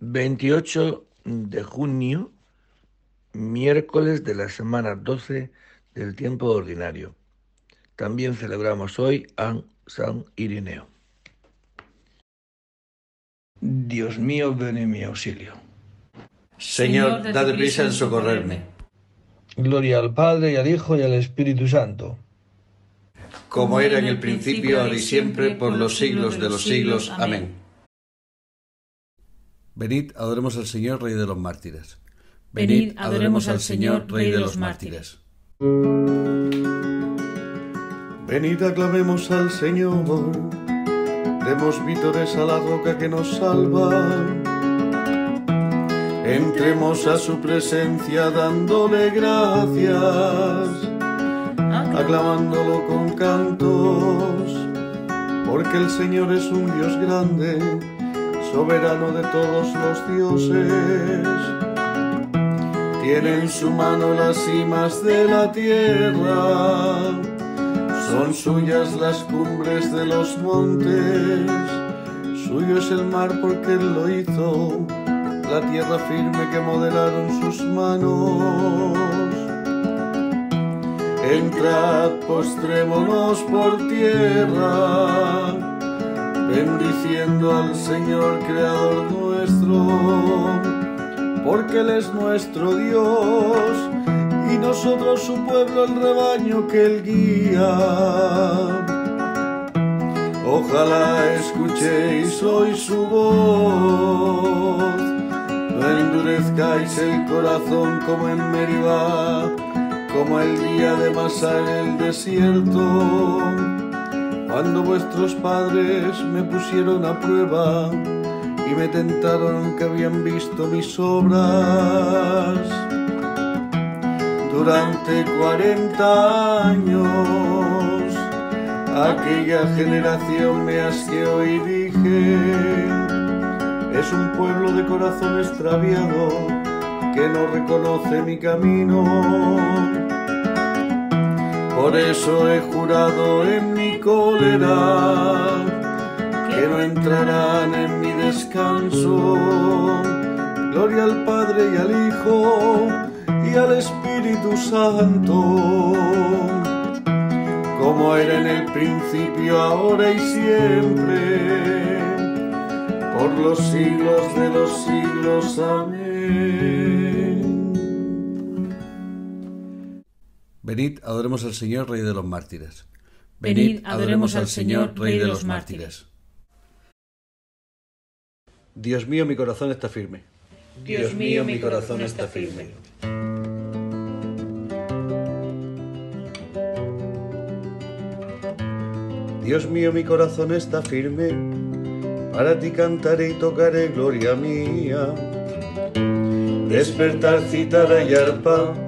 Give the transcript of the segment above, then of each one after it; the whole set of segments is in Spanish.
28 de junio, miércoles de la semana 12 del tiempo ordinario. También celebramos hoy a San Irineo. Dios mío, ven en mi auxilio. Señor, date prisa en socorrerme. Gloria al Padre y al Hijo y al Espíritu Santo. Como era en el principio, ahora y siempre, por los siglos de los siglos. Amén. Venid, adoremos al Señor, Rey de los mártires. Venid, adoremos al Señor, Rey de los mártires. Venid, aclamemos al Señor, demos vítores a la roca que nos salva. Entremos a su presencia dándole gracias, aclamándolo con cantos, porque el Señor es un Dios grande soberano de todos los dioses. Tiene en su mano las cimas de la tierra, son suyas las cumbres de los montes, suyo es el mar porque él lo hizo, la tierra firme que modelaron sus manos. Entrad, postrémonos por tierra bendiciendo al Señor Creador nuestro, porque Él es nuestro Dios y nosotros su pueblo, el rebaño que Él guía. Ojalá escuchéis hoy su voz, no endurezcáis el corazón como en Meribá, como el día de Masá en el desierto cuando vuestros padres me pusieron a prueba y me tentaron que habían visto mis obras. Durante cuarenta años, aquella generación me asqueó y dije, es un pueblo de corazón extraviado que no reconoce mi camino. Por eso he jurado en mi cólera que no entrarán en mi descanso. Gloria al Padre y al Hijo y al Espíritu Santo, como era en el principio, ahora y siempre, por los siglos de los siglos. Amén. Venid, adoremos al Señor, Rey de los mártires. Venid, adoremos al Señor, Rey de los mártires. Dios mío, mi corazón está firme. Dios mío, mi corazón está firme. Dios mío, mi corazón está firme. Para ti cantaré y tocaré gloria mía. Despertar, citará y arpa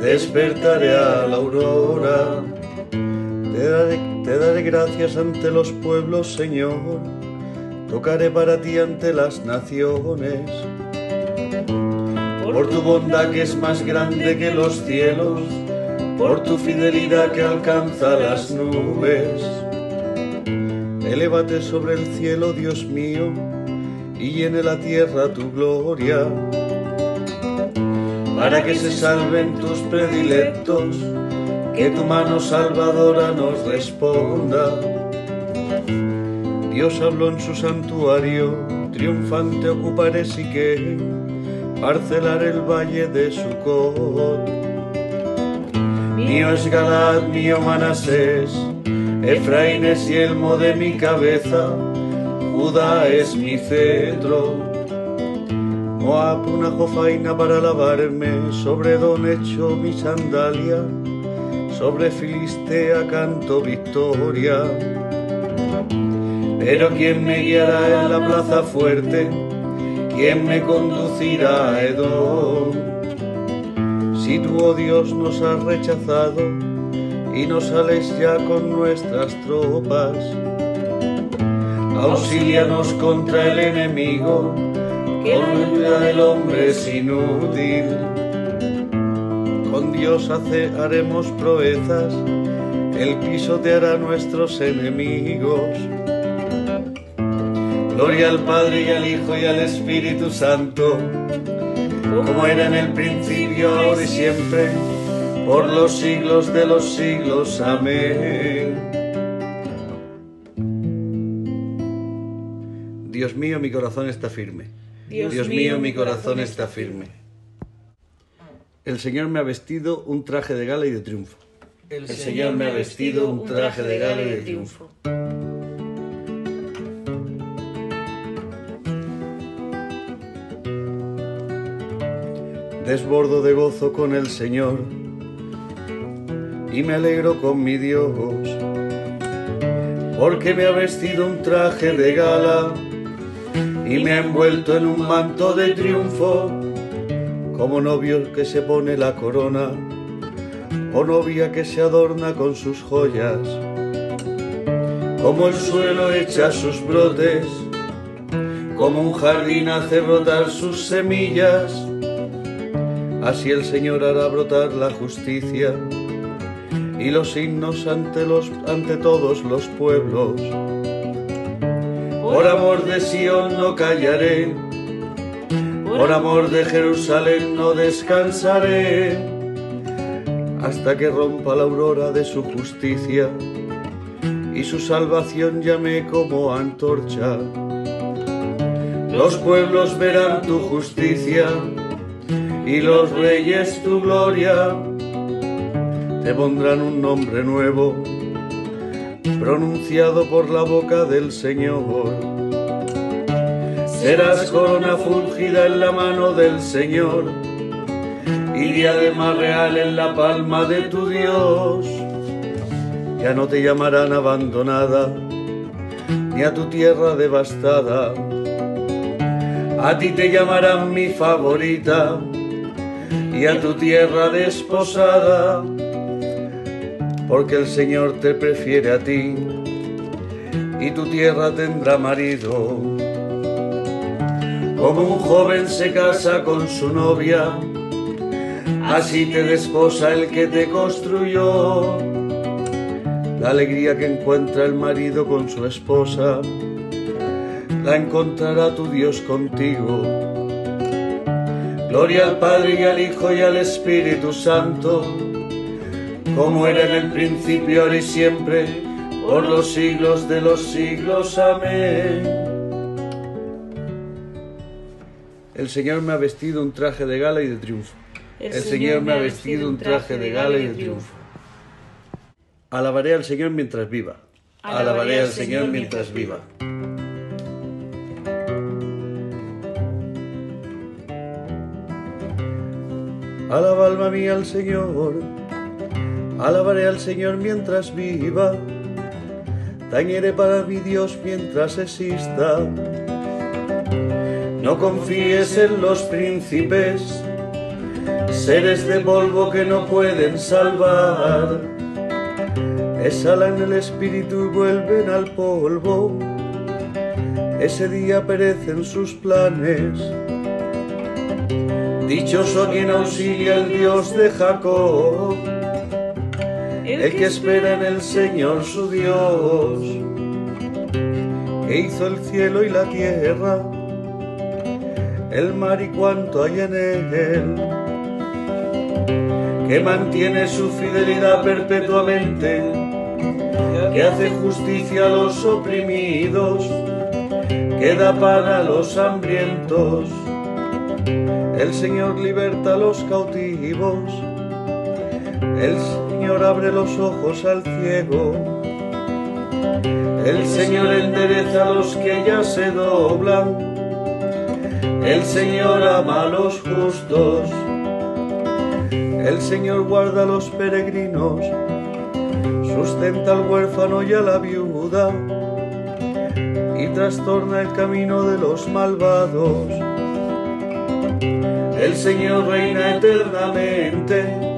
despertaré a la aurora. Te daré, gracias ante los pueblos, Señor. Tocaré para ti ante las naciones. Por tu bondad que es más grande que los cielos, por tu fidelidad que alcanza las nubes. Elévate sobre el cielo, Dios mío, y llene la tierra tu gloria para que se salven tus predilectos, que tu mano salvadora nos responda. Dios habló en su santuario, triunfante ocuparé que parcelar el valle de Sucot. Mío es Galad, mío Manasés, Efraín es yelmo de mi cabeza, Judá es mi cetro Moab una jofaina para lavarme, sobre don hecho mi sandalia, sobre Filistea canto victoria. Pero ¿quién me guiará en la plaza fuerte? ¿Quién me conducirá a Edom? Si tú, oh Dios, nos has rechazado y no sales ya con nuestras tropas, auxílianos contra el enemigo que la del hombre es inútil. Con Dios hace, haremos proezas, Él pisoteará nuestros enemigos. Gloria al Padre y al Hijo y al Espíritu Santo, como era en el principio, ahora y siempre, por los siglos de los siglos. Amén. Dios mío, mi corazón está firme. Dios, mío, mi corazón está firme. El Señor me ha vestido un traje de gala y de triunfo. El Señor me ha vestido un traje de gala y de triunfo. Desbordo de gozo con el Señor y me alegro con mi Dios, porque me ha vestido un traje de gala y me ha envuelto en un manto de triunfo, como novio que se pone la corona o novia que se adorna con sus joyas, como el suelo echa sus brotes, como un jardín hace brotar sus semillas, así el Señor hará brotar la justicia y los himnos ante, los, ante todos los pueblos. Por amor de Sión no callaré, por amor de Jerusalén no descansaré hasta que rompa la aurora de su justicia y su salvación llame como antorcha. Los pueblos verán tu justicia y los reyes tu gloria. Te pondrán un nombre nuevo, pronunciado por la boca del Señor. Serás corona fulgida en la mano del Señor y diadema real en la palma de tu Dios. Ya no te llamarán abandonada, ni a tu tierra devastada. A ti te llamarán mi favorita, y a tu tierra desposada, porque el Señor te prefiere a ti, y tu tierra tendrá marido. Como un joven se casa con su novia, así te desposa el que te construyó. La alegría que encuentra el marido con su esposa, la encontrará tu Dios contigo. Gloria al Padre y al Hijo y al Espíritu Santo, como era en el principio, ahora y siempre, por los siglos de los siglos. Amén. El Señor me ha vestido un traje de gala y de triunfo. El, Señor me ha vestido un traje de gala y de triunfo. Alabaré al Señor mientras viva. Alabaré al Señor mientras viva. Alaba alma mía al Señor. Alabaré al Señor mientras viva. Tañeré para mi Dios mientras exista. No confíes en los príncipes seres de polvo que no pueden salvar. Exhalan el espíritu y vuelven al polvo. Ese día perecen sus planes. Dichoso quien auxilia el Dios de Jacob, el que espera en el Señor su Dios, que hizo el cielo y la tierra, el mar y cuanto hay en él que mantiene su fidelidad perpetuamente, que hace justicia a los oprimidos, que da pan a los hambrientos. El Señor liberta a los cautivos, el Señor abre los ojos al ciego, el Señor endereza a los que ya se doblan, el Señor ama a los justos. El Señor guarda a los peregrinos, sustenta al huérfano y a la viuda, y trastorna el camino de los malvados. El Señor reina eternamente,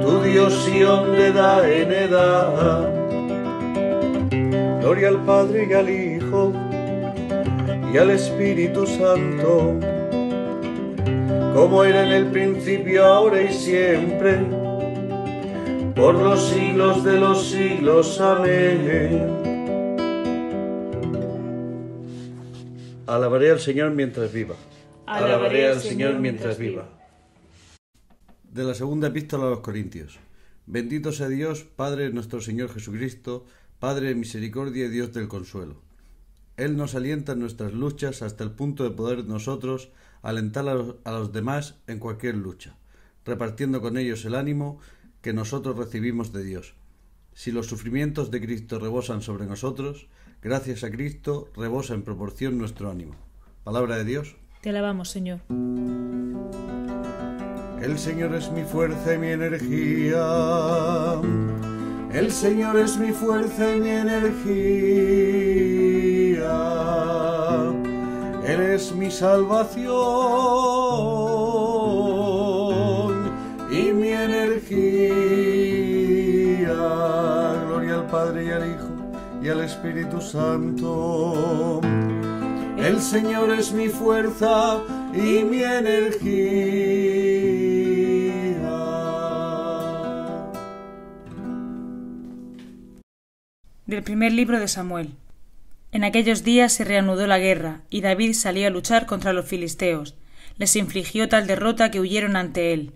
tu Dios Sión le da en edad. Gloria al Padre y al Hijo y al Espíritu Santo como era en el principio, ahora y siempre, por los siglos de los siglos. Amén. Alabaré al Señor mientras viva. Alabaré al Señor mientras viva. De la segunda epístola a los Corintios. Bendito sea Dios, Padre nuestro Señor Jesucristo, Padre de misericordia y Dios del consuelo. Él nos alienta en nuestras luchas hasta el punto de poder nosotros alentar a los, a los demás en cualquier lucha, repartiendo con ellos el ánimo que nosotros recibimos de Dios. Si los sufrimientos de Cristo rebosan sobre nosotros, gracias a Cristo rebosa en proporción nuestro ánimo. Palabra de Dios. Te alabamos, Señor. El Señor es mi fuerza y mi energía. El Señor es mi fuerza y mi energía. Él es mi salvación y mi energía. Gloria al Padre y al Hijo y al Espíritu Santo. El Señor es mi fuerza y mi energía. Del primer libro de Samuel. En aquellos días se reanudó la guerra, y David salió a luchar contra los filisteos. Les infligió tal derrota que huyeron ante él.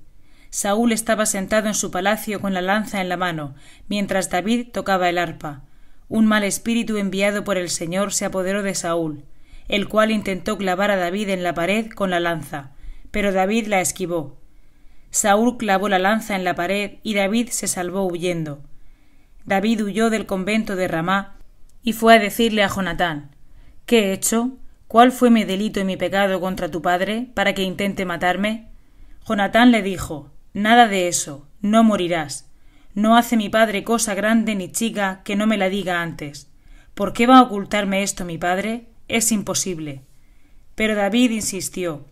Saúl estaba sentado en su palacio con la lanza en la mano, mientras David tocaba el arpa. Un mal espíritu enviado por el Señor se apoderó de Saúl, el cual intentó clavar a David en la pared con la lanza, pero David la esquivó. Saúl clavó la lanza en la pared y David se salvó huyendo. David huyó del convento de Ramá y fue a decirle a Jonatán ¿Qué he hecho? ¿Cuál fue mi delito y mi pecado contra tu padre para que intente matarme? Jonatán le dijo Nada de eso, no morirás. No hace mi padre cosa grande ni chica que no me la diga antes. ¿Por qué va a ocultarme esto mi padre? Es imposible. Pero David insistió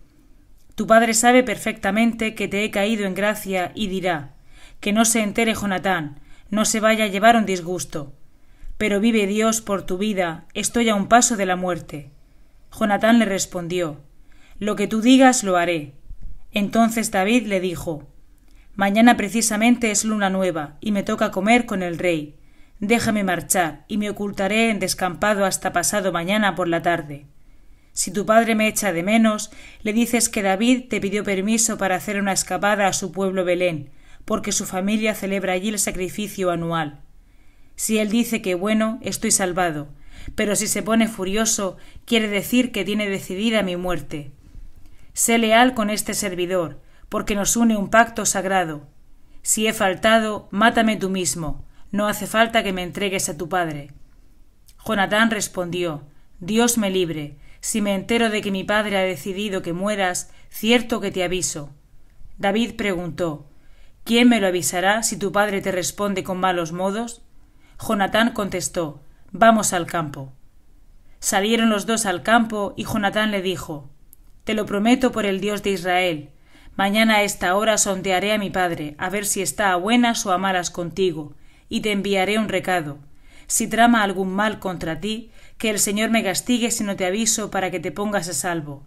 Tu padre sabe perfectamente que te he caído en gracia y dirá que no se entere Jonatán, no se vaya a llevar un disgusto. Pero vive Dios por tu vida, estoy a un paso de la muerte. Jonatán le respondió Lo que tú digas lo haré. Entonces David le dijo Mañana precisamente es luna nueva y me toca comer con el rey. Déjame marchar y me ocultaré en descampado hasta pasado mañana por la tarde. Si tu padre me echa de menos, le dices que David te pidió permiso para hacer una escapada a su pueblo Belén, porque su familia celebra allí el sacrificio anual. Si él dice que bueno, estoy salvado, pero si se pone furioso, quiere decir que tiene decidida mi muerte. Sé leal con este servidor, porque nos une un pacto sagrado. Si he faltado, mátame tú mismo, no hace falta que me entregues a tu padre. Jonatán respondió Dios me libre, si me entero de que mi padre ha decidido que mueras, cierto que te aviso. David preguntó ¿Quién me lo avisará si tu padre te responde con malos modos? Jonatán contestó Vamos al campo. Salieron los dos al campo y Jonatán le dijo Te lo prometo por el Dios de Israel, Mañana a esta hora sondearé a mi padre, a ver si está a buenas o a malas contigo, y te enviaré un recado. Si trama algún mal contra ti, que el Señor me castigue si no te aviso para que te pongas a salvo.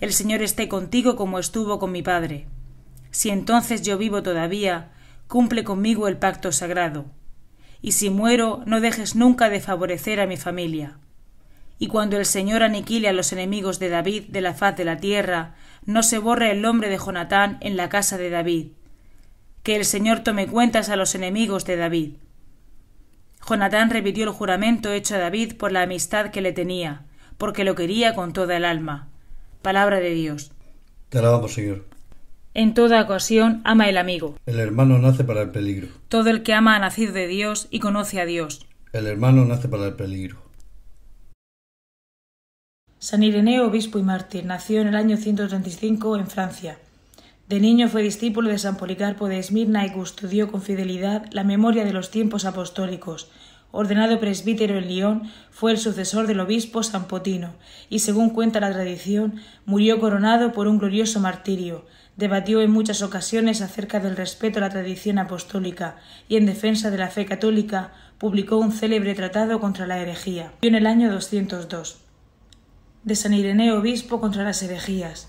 El Señor esté contigo como estuvo con mi padre. Si entonces yo vivo todavía, cumple conmigo el pacto sagrado. Y si muero, no dejes nunca de favorecer a mi familia. Y cuando el Señor aniquile a los enemigos de David de la faz de la tierra, no se borre el nombre de Jonatán en la casa de David. Que el Señor tome cuentas a los enemigos de David. Jonatán repitió el juramento hecho a David por la amistad que le tenía, porque lo quería con toda el alma. Palabra de Dios. Señor. En toda ocasión ama el amigo. El hermano nace para el peligro. Todo el que ama ha nacido de Dios y conoce a Dios. El hermano nace para el peligro. San Ireneo, obispo y mártir, nació en el año 135 en Francia. De niño fue discípulo de San Policarpo de Esmirna y custodió con fidelidad la memoria de los tiempos apostólicos. Ordenado presbítero en Lyon, fue el sucesor del obispo San Potino, y según cuenta la tradición, murió coronado por un glorioso martirio. Debatió en muchas ocasiones acerca del respeto a la tradición apostólica y en defensa de la fe católica publicó un célebre tratado contra la herejía. En el año 202 de San Ireneo Obispo contra las herejías.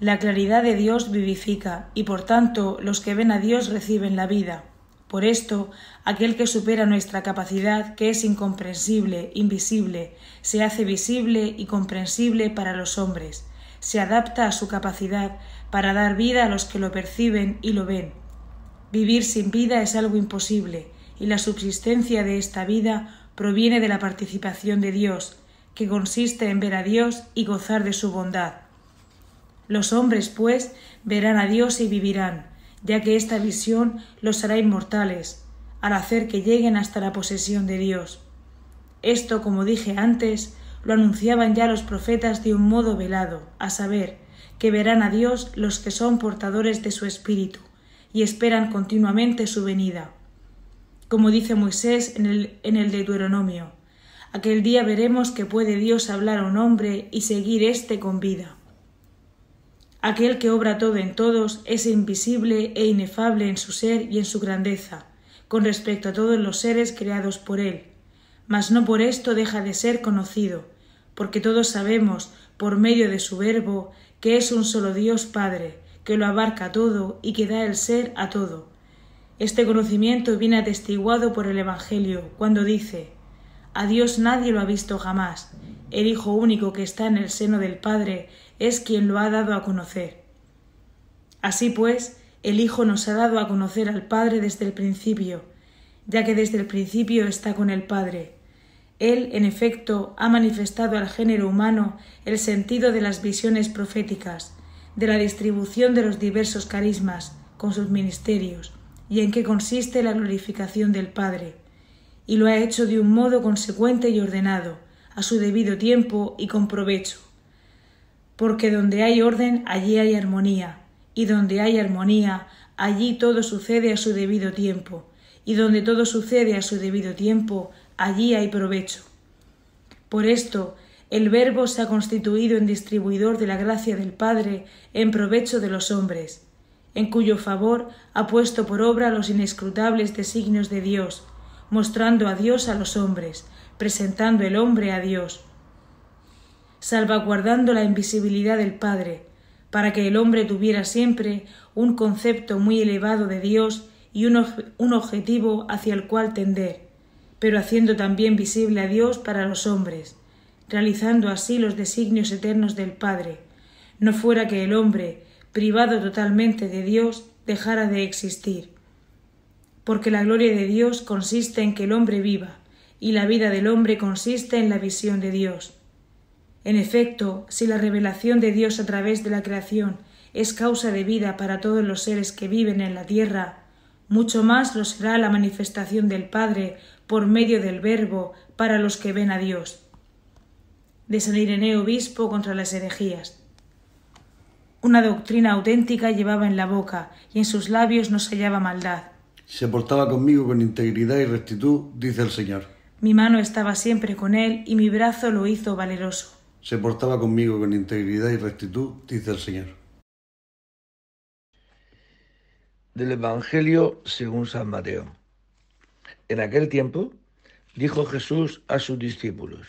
La claridad de Dios vivifica, y por tanto los que ven a Dios reciben la vida. Por esto, aquel que supera nuestra capacidad, que es incomprensible, invisible, se hace visible y comprensible para los hombres, se adapta a su capacidad para dar vida a los que lo perciben y lo ven. Vivir sin vida es algo imposible, y la subsistencia de esta vida proviene de la participación de Dios, que consiste en ver a Dios y gozar de su bondad. Los hombres, pues, verán a Dios y vivirán, ya que esta visión los hará inmortales, al hacer que lleguen hasta la posesión de Dios. Esto, como dije antes, lo anunciaban ya los profetas de un modo velado, a saber, que verán a Dios los que son portadores de su espíritu, y esperan continuamente su venida. Como dice Moisés en el, en el Deuteronomio, aquel día veremos que puede Dios hablar a un hombre y seguir éste con vida. Aquel que obra todo en todos es invisible e inefable en su ser y en su grandeza, con respecto a todos los seres creados por él. Mas no por esto deja de ser conocido, porque todos sabemos, por medio de su verbo, que es un solo Dios Padre, que lo abarca todo y que da el ser a todo. Este conocimiento viene atestiguado por el Evangelio, cuando dice A Dios nadie lo ha visto jamás, el Hijo único que está en el seno del Padre es quien lo ha dado a conocer. Así pues, el Hijo nos ha dado a conocer al Padre desde el principio, ya que desde el principio está con el Padre. Él, en efecto, ha manifestado al género humano el sentido de las visiones proféticas, de la distribución de los diversos carismas, con sus ministerios, y en qué consiste la glorificación del Padre, y lo ha hecho de un modo consecuente y ordenado, a su debido tiempo y con provecho. Porque donde hay orden, allí hay armonía, y donde hay armonía, allí todo sucede a su debido tiempo, y donde todo sucede a su debido tiempo, allí hay provecho. Por esto, el Verbo se ha constituido en distribuidor de la gracia del Padre en provecho de los hombres, en cuyo favor ha puesto por obra los inescrutables designios de Dios, mostrando a Dios a los hombres, presentando el hombre a Dios, salvaguardando la invisibilidad del Padre, para que el hombre tuviera siempre un concepto muy elevado de Dios y un, un, objetivo hacia el cual tender, pero haciendo también visible a Dios para los hombres, realizando así los designios eternos del Padre, no fuera que el hombre, privado totalmente de Dios, dejara de existir. Porque la gloria de Dios consiste en que el hombre viva, y la vida del hombre consiste en la visión de Dios. En efecto, si la revelación de Dios a través de la creación es causa de vida para todos los seres que viven en la tierra, mucho más lo será la manifestación del Padre por medio del Verbo para los que ven a Dios. De San Ireneo Obispo contra las herejías. Una doctrina auténtica llevaba en la boca y en sus labios no se hallaba maldad. Se portaba conmigo con integridad y rectitud, dice el Señor. Mi mano estaba siempre con él y mi brazo lo hizo valeroso se portaba conmigo con integridad y rectitud, dice el Señor. Del Evangelio según San Mateo. En aquel tiempo dijo Jesús a sus discípulos,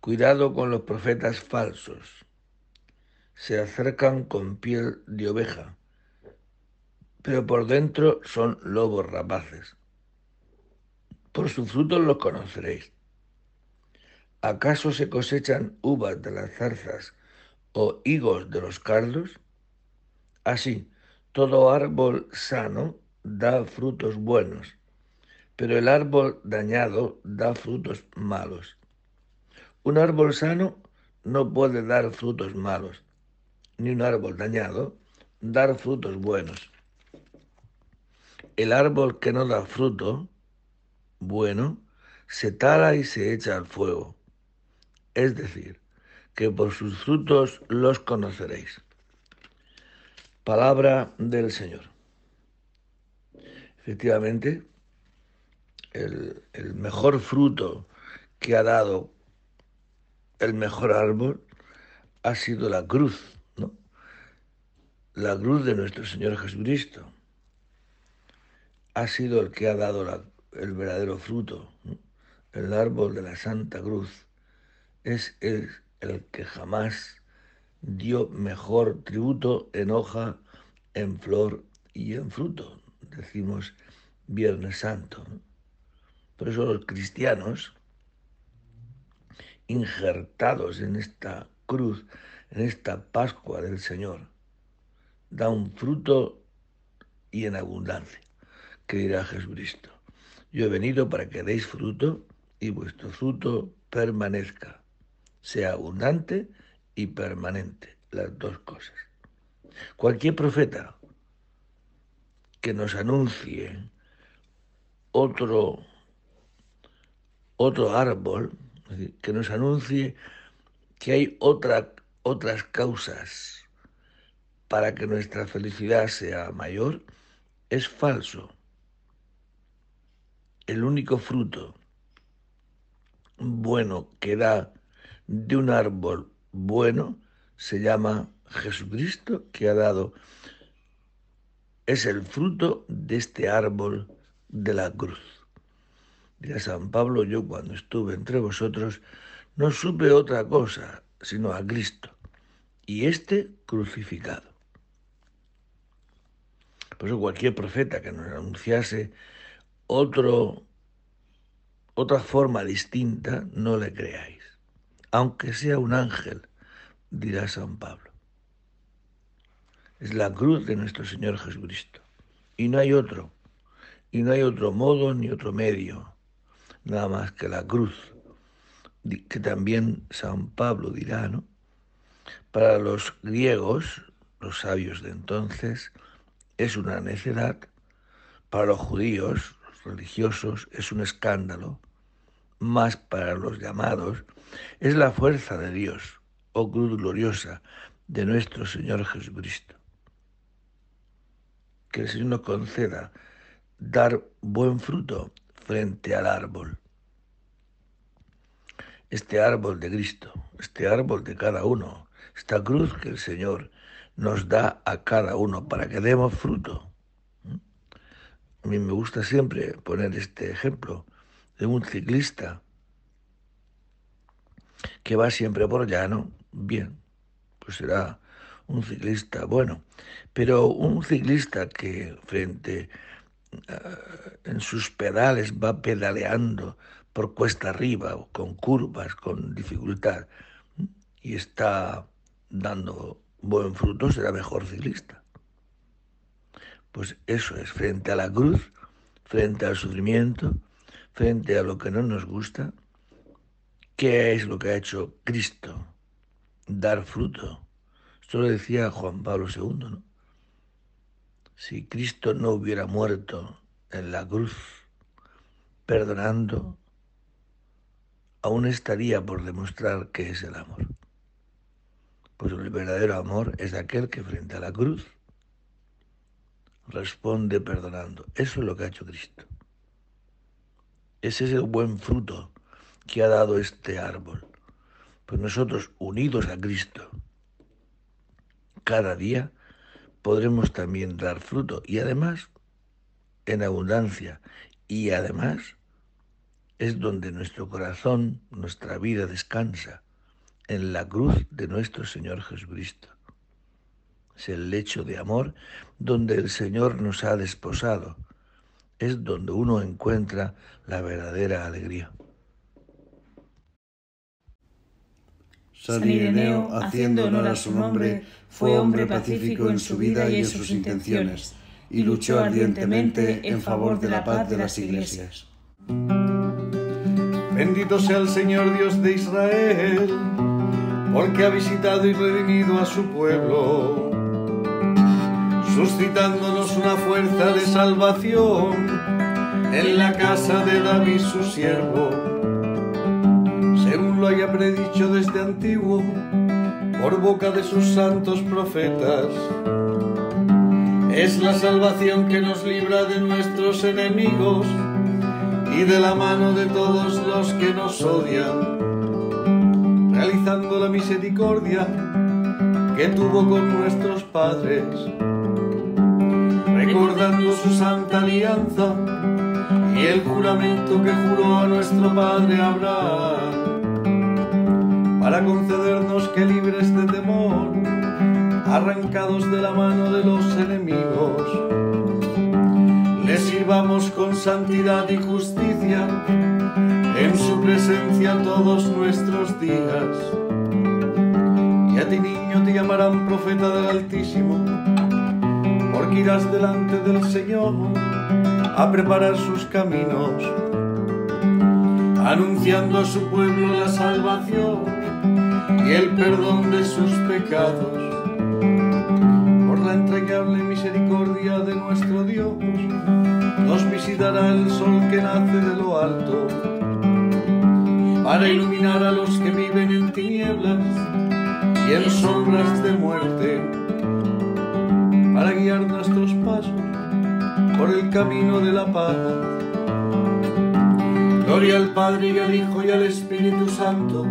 Cuidado con los profetas falsos. Se acercan con piel de oveja, pero por dentro son lobos rapaces. Por sus frutos los conoceréis. ¿Acaso se cosechan uvas de las zarzas o higos de los cardos? Así, todo árbol sano da frutos buenos, pero el árbol dañado da frutos malos. Un árbol sano no puede dar frutos malos, ni un árbol dañado dar frutos buenos. El árbol que no da fruto bueno se tala y se echa al fuego es decir, que por sus frutos los conoceréis. Palabra del Señor. Efectivamente, el, el, mejor fruto que ha dado el mejor árbol ha sido la cruz, ¿no? La cruz de nuestro Señor Jesucristo. Ha sido el que ha dado el verdadero fruto, el árbol de la Santa Cruz es el que jamás dio mejor tributo en hoja, en flor y en fruto. Decimos Viernes Santo. Por eso los cristianos, injertados en esta cruz, en esta Pascua del Señor, da un fruto y en abundancia, que dirá Jesucristo. Yo he venido para que deis fruto y vuestro fruto permanezca, sea abundante y permanente, las dos cosas. Cualquier profeta que nos anuncie otro, otro árbol, que nos anuncie que hay otra, otras causas para que nuestra felicidad sea mayor, es falso. El único fruto bueno que da de un árbol bueno se llama Jesucristo, que ha dado, es el fruto de este árbol de la cruz. Dirá San Pablo, yo cuando estuve entre vosotros no supe otra cosa sino a Cristo y este crucificado. Por eso cualquier profeta que nos anunciase otro, otra forma distinta, no le creáis, aunque sea un ángel, dirá San Pablo. Es la cruz de nuestro Señor Jesucristo. Y no hay otro, y no hay otro modo ni otro medio, nada más que la cruz, que también San Pablo dirá, ¿no? Para los griegos, los sabios de entonces, es una necedad, para los judíos, los religiosos, es un escándalo, más para los llamados, es la fuerza de Dios, oh cruz gloriosa de nuestro Señor Jesucristo. Que el Señor nos conceda dar buen fruto frente al árbol. Este árbol de Cristo, este árbol de cada uno, esta cruz que el Señor nos da a cada uno para que demos fruto. A mí me gusta siempre poner este ejemplo de un ciclista que va siempre por llano, bien, pues será un ciclista bueno, pero un ciclista que frente uh, en sus pedales va pedaleando por cuesta arriba, con curvas, con dificultad, y está dando buen fruto será mejor ciclista. Pues eso es, frente a la cruz, frente al sufrimiento, frente a lo que no nos gusta, ¿qué es lo que ha hecho Cristo? Dar fruto. Esto lo decía Juan Pablo II, ¿no? Si Cristo no hubiera muerto en la cruz, perdonando, aún estaría por demostrar qué es el amor. Pues el verdadero amor es aquel que frente a la cruz responde perdonando. Eso es lo que ha hecho Cristo. Ese es el buen fruto que ha dado este árbol. Pues nosotros, unidos a Cristo, cada día podremos también dar fruto y además en abundancia y además es donde nuestro corazón, nuestra vida descansa en la cruz de nuestro Señor Jesucristo. Es el lecho de amor donde el Señor nos ha desposado. Es donde uno encuentra la verdadera alegría. San Ireneo, haciendo honor a su nombre, fue hombre pacífico en su vida y en sus intenciones, y luchó ardientemente en favor de la paz de las iglesias. Bendito sea el Señor Dios de Israel porque ha visitado y redimido a su pueblo, suscitándonos una fuerza de salvación en la casa de David su siervo, haya predicho desde antiguo por boca de sus santos profetas. Es la salvación que nos libra de nuestros enemigos y de la mano de todos los que nos odian realizando la misericordia que tuvo con nuestros padres, recordando su santa alianza y el juramento que juró a nuestro padre Abraham, para concedernos que libres de temor, arrancados de la mano de los enemigos, les vivamos con santidad y justicia en su presencia todos nuestros días. Y a ti niño te llamarán profeta del Altísimo, porque irás delante del Señor a preparar sus caminos, anunciando a su pueblo la salvación y el perdón de sus pecados. Por la entrañable misericordia de nuestro Dios, nos visitará el sol que nace de lo alto, para iluminar a los que viven en tinieblas y en sombras de muerte, para guiar nuestros pasos por el camino de la paz. Gloria al Padre y al Hijo y al Espíritu Santo,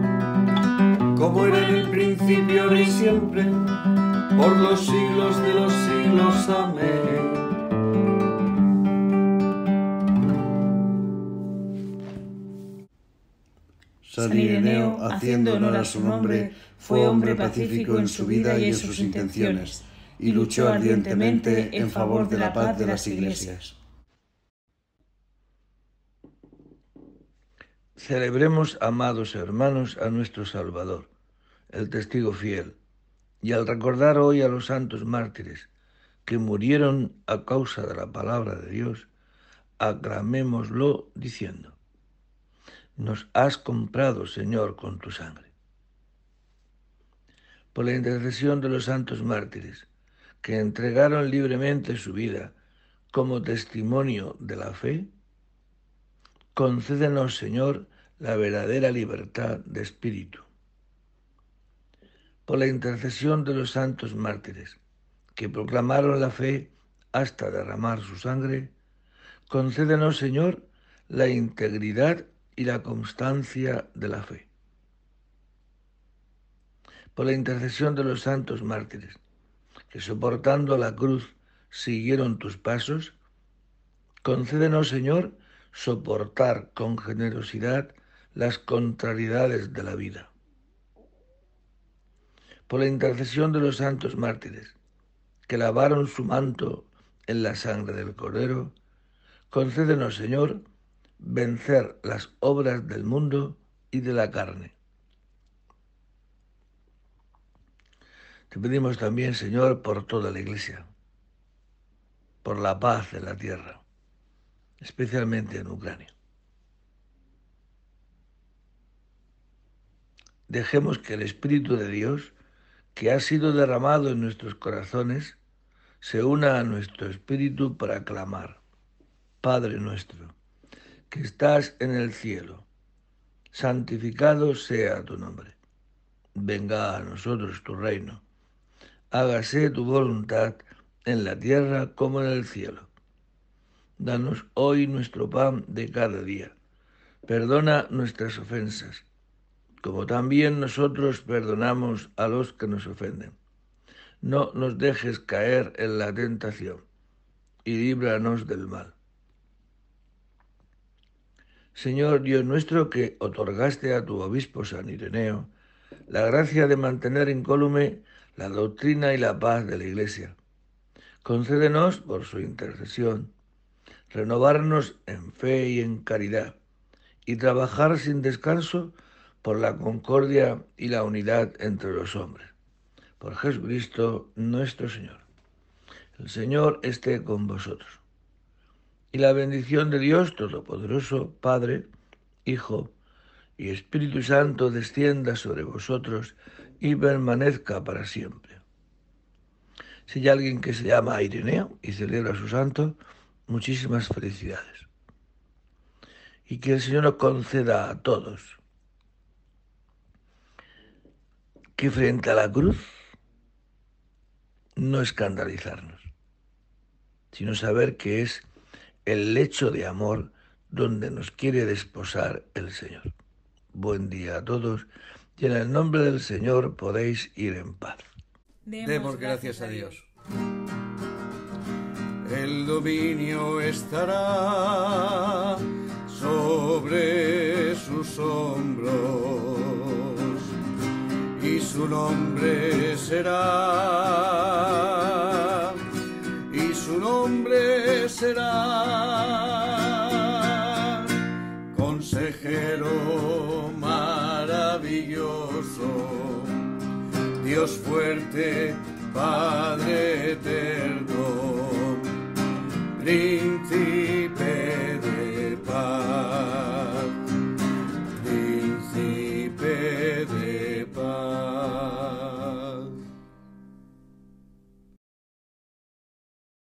como era en el principio, ahora y siempre, por los siglos de los siglos. Amén. San Ireneo, haciendo honor a su nombre, fue hombre pacífico en su vida y en sus intenciones, y luchó ardientemente en favor de la paz de las iglesias. Celebremos, amados hermanos, a nuestro Salvador, el testigo fiel, y al recordar hoy a los santos mártires que murieron a causa de la palabra de Dios, aclamémoslo diciendo, nos has comprado, Señor, con tu sangre. Por la intercesión de los santos mártires, que entregaron libremente su vida como testimonio de la fe, concédenos, Señor, la verdadera libertad de espíritu. Por la intercesión de los santos mártires, que proclamaron la fe hasta derramar su sangre, concédenos, Señor, la integridad y la constancia de la fe. Por la intercesión de los santos mártires, que soportando la cruz siguieron tus pasos, concédenos, Señor, soportar con generosidad las contrariedades de la vida. Por la intercesión de los santos mártires, que lavaron su manto en la sangre del Cordero, concédenos, Señor, vencer las obras del mundo y de la carne. Te pedimos también, Señor, por toda la Iglesia, por la paz de la tierra, especialmente en Ucrania. Dejemos que el Espíritu de Dios, que ha sido derramado en nuestros corazones, se una a nuestro espíritu para clamar, Padre nuestro que estás en el cielo, santificado sea tu nombre. Venga a nosotros tu reino. Hágase tu voluntad en la tierra como en el cielo. Danos hoy nuestro pan de cada día. Perdona nuestras ofensas, como también nosotros perdonamos a los que nos ofenden. No nos dejes caer en la tentación y líbranos del mal. Señor Dios nuestro, que otorgaste a tu obispo San Ireneo la gracia de mantener incólume la doctrina y la paz de la Iglesia. Concédenos, por su intercesión, renovarnos en fe y en caridad, y trabajar sin descanso por la concordia y la unidad entre los hombres. Por Jesucristo nuestro Señor. El Señor esté con vosotros y la bendición de Dios Todopoderoso, Padre, Hijo y Espíritu Santo descienda sobre vosotros y permanezca para siempre. Si hay alguien que se llama Ireneo y celebra su santo, muchísimas felicidades. Y que el Señor nos conceda a todos que frente a la cruz no escandalizarnos, sino saber que es el lecho de amor donde nos quiere desposar el Señor. Buen día a todos y en el nombre del Señor podéis ir en paz. Demos gracias a Dios el dominio estará sobre sus hombros y su nombre será y su nombre será consejero maravilloso Dios fuerte Padre eterno. Bring